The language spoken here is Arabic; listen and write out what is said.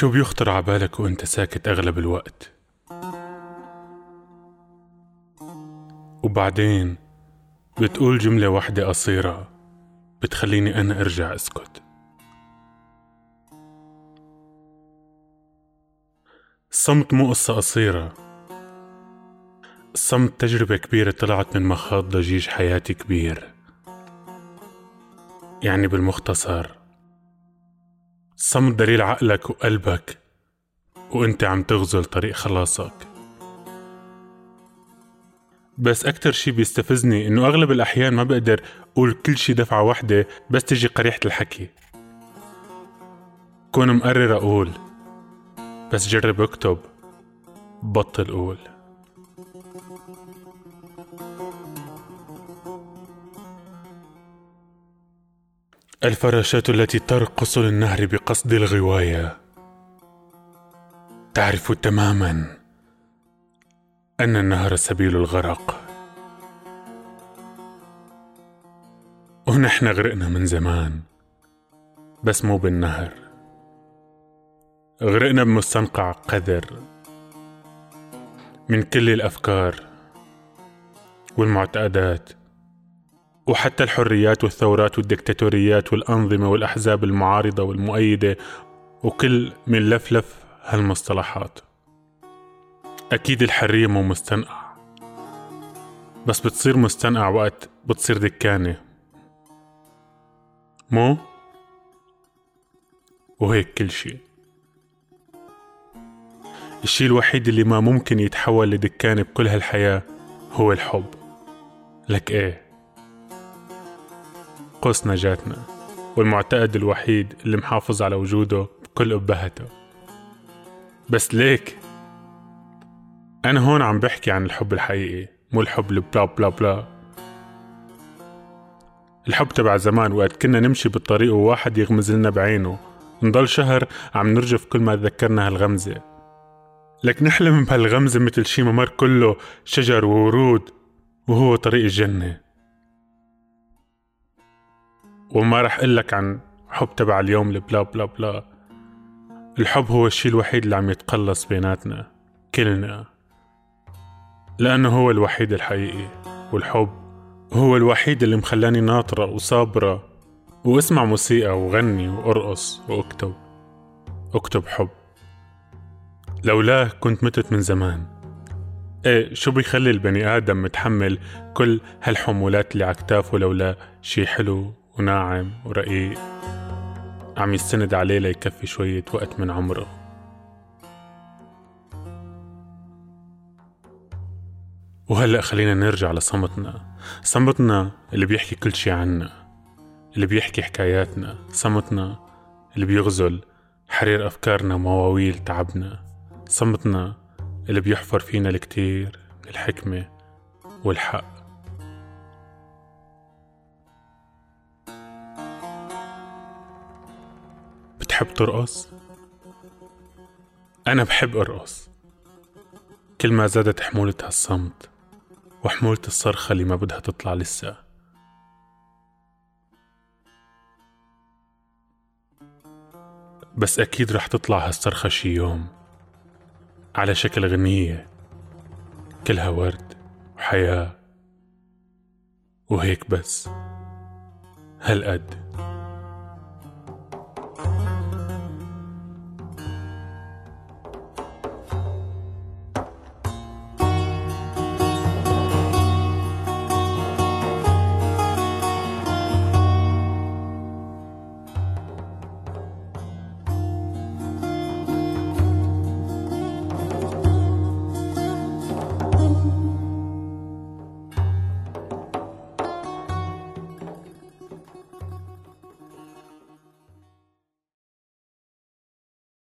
شو بيخطر عبالك وانت ساكت أغلب الوقت؟ وبعدين بتقول جملة واحدة قصيرة بتخليني أنا أرجع أسكت. الصمت مو قصة قصيرة. الصمت تجربة كبيرة طلعت من مخاض ضجيج حياتي كبير. يعني بالمختصر الصمت دليل عقلك وقلبك وانت عم تغزل طريق خلاصك. بس أكتر شي بيستفزني إنه أغلب الأحيان ما بقدر أقول كل شي دفعة واحدة بس تجي قريحة الحكي. كون مقرر أقول بس جرب أكتب بطل قول الفراشات التي ترقص للنهر بقصد الغواية. تعرف تماما أن النهر سبيل الغرق. ونحن غرقنا من زمان بس مو بالنهر. غرقنا بمستنقع قذر من كل الأفكار والمعتقدات وحتى الحريات والثورات والدكتاتوريات والأنظمة والأحزاب المعارضة والمؤيدة وكل من لفلف هالمصطلحات. أكيد الحرية مو مستنقع. بس بتصير مستنقع وقت بتصير دكانة. مو؟ وهيك كل شي. الشي الوحيد اللي ما ممكن يتحول لدكانة بكل هالحياة هو الحب. لك إيه؟ قوس نجاتنا والمعتقد الوحيد اللي محافظ على وجوده بكل أبهته بس ليك أنا هون عم بحكي عن الحب الحقيقي مو الحب البلا بلا بلا. الحب تبع زمان وقت كنا نمشي بالطريق وواحد يغمز لنا بعينه نضل شهر عم نرجف كل ما تذكرنا هالغمزة. لك نحلم بهالغمزة مثل شي ممر كله شجر وورود وهو طريق الجنة. وما رح لك عن حب تبع اليوم البلا بلا بلا الحب هو الشي الوحيد اللي عم يتقلص بيناتنا كلنا. لأنه هو الوحيد الحقيقي والحب هو الوحيد اللي مخلاني ناطرة وصابرة. واسمع موسيقى وغني وأرقص وأكتب أكتب حب. لولاه كنت متت من زمان. إيه شو بيخلي البني آدم متحمل كل هالحمولات اللي عكتافه لولا شي حلو؟ وناعم ورقيق عم يستند عليه ليكفي شوية وقت من عمره. وهلأ خلينا نرجع لصمتنا. صمتنا اللي بيحكي كل شي عنا اللي بيحكي حكاياتنا. صمتنا اللي بيغزل حرير أفكارنا ومواويل تعبنا. صمتنا اللي بيحفر فينا الكتير من الحكمة والحق. بتحب ترقص؟ أنا بحب أرقص كل ما زادت حمولة هالصمت وحمولة الصرخة اللي ما بدها تطلع لسه. بس أكيد رح تطلع هالصرخة شي يوم على شكل غنية. كلها ورد وحياة وهيك بس. هالقد.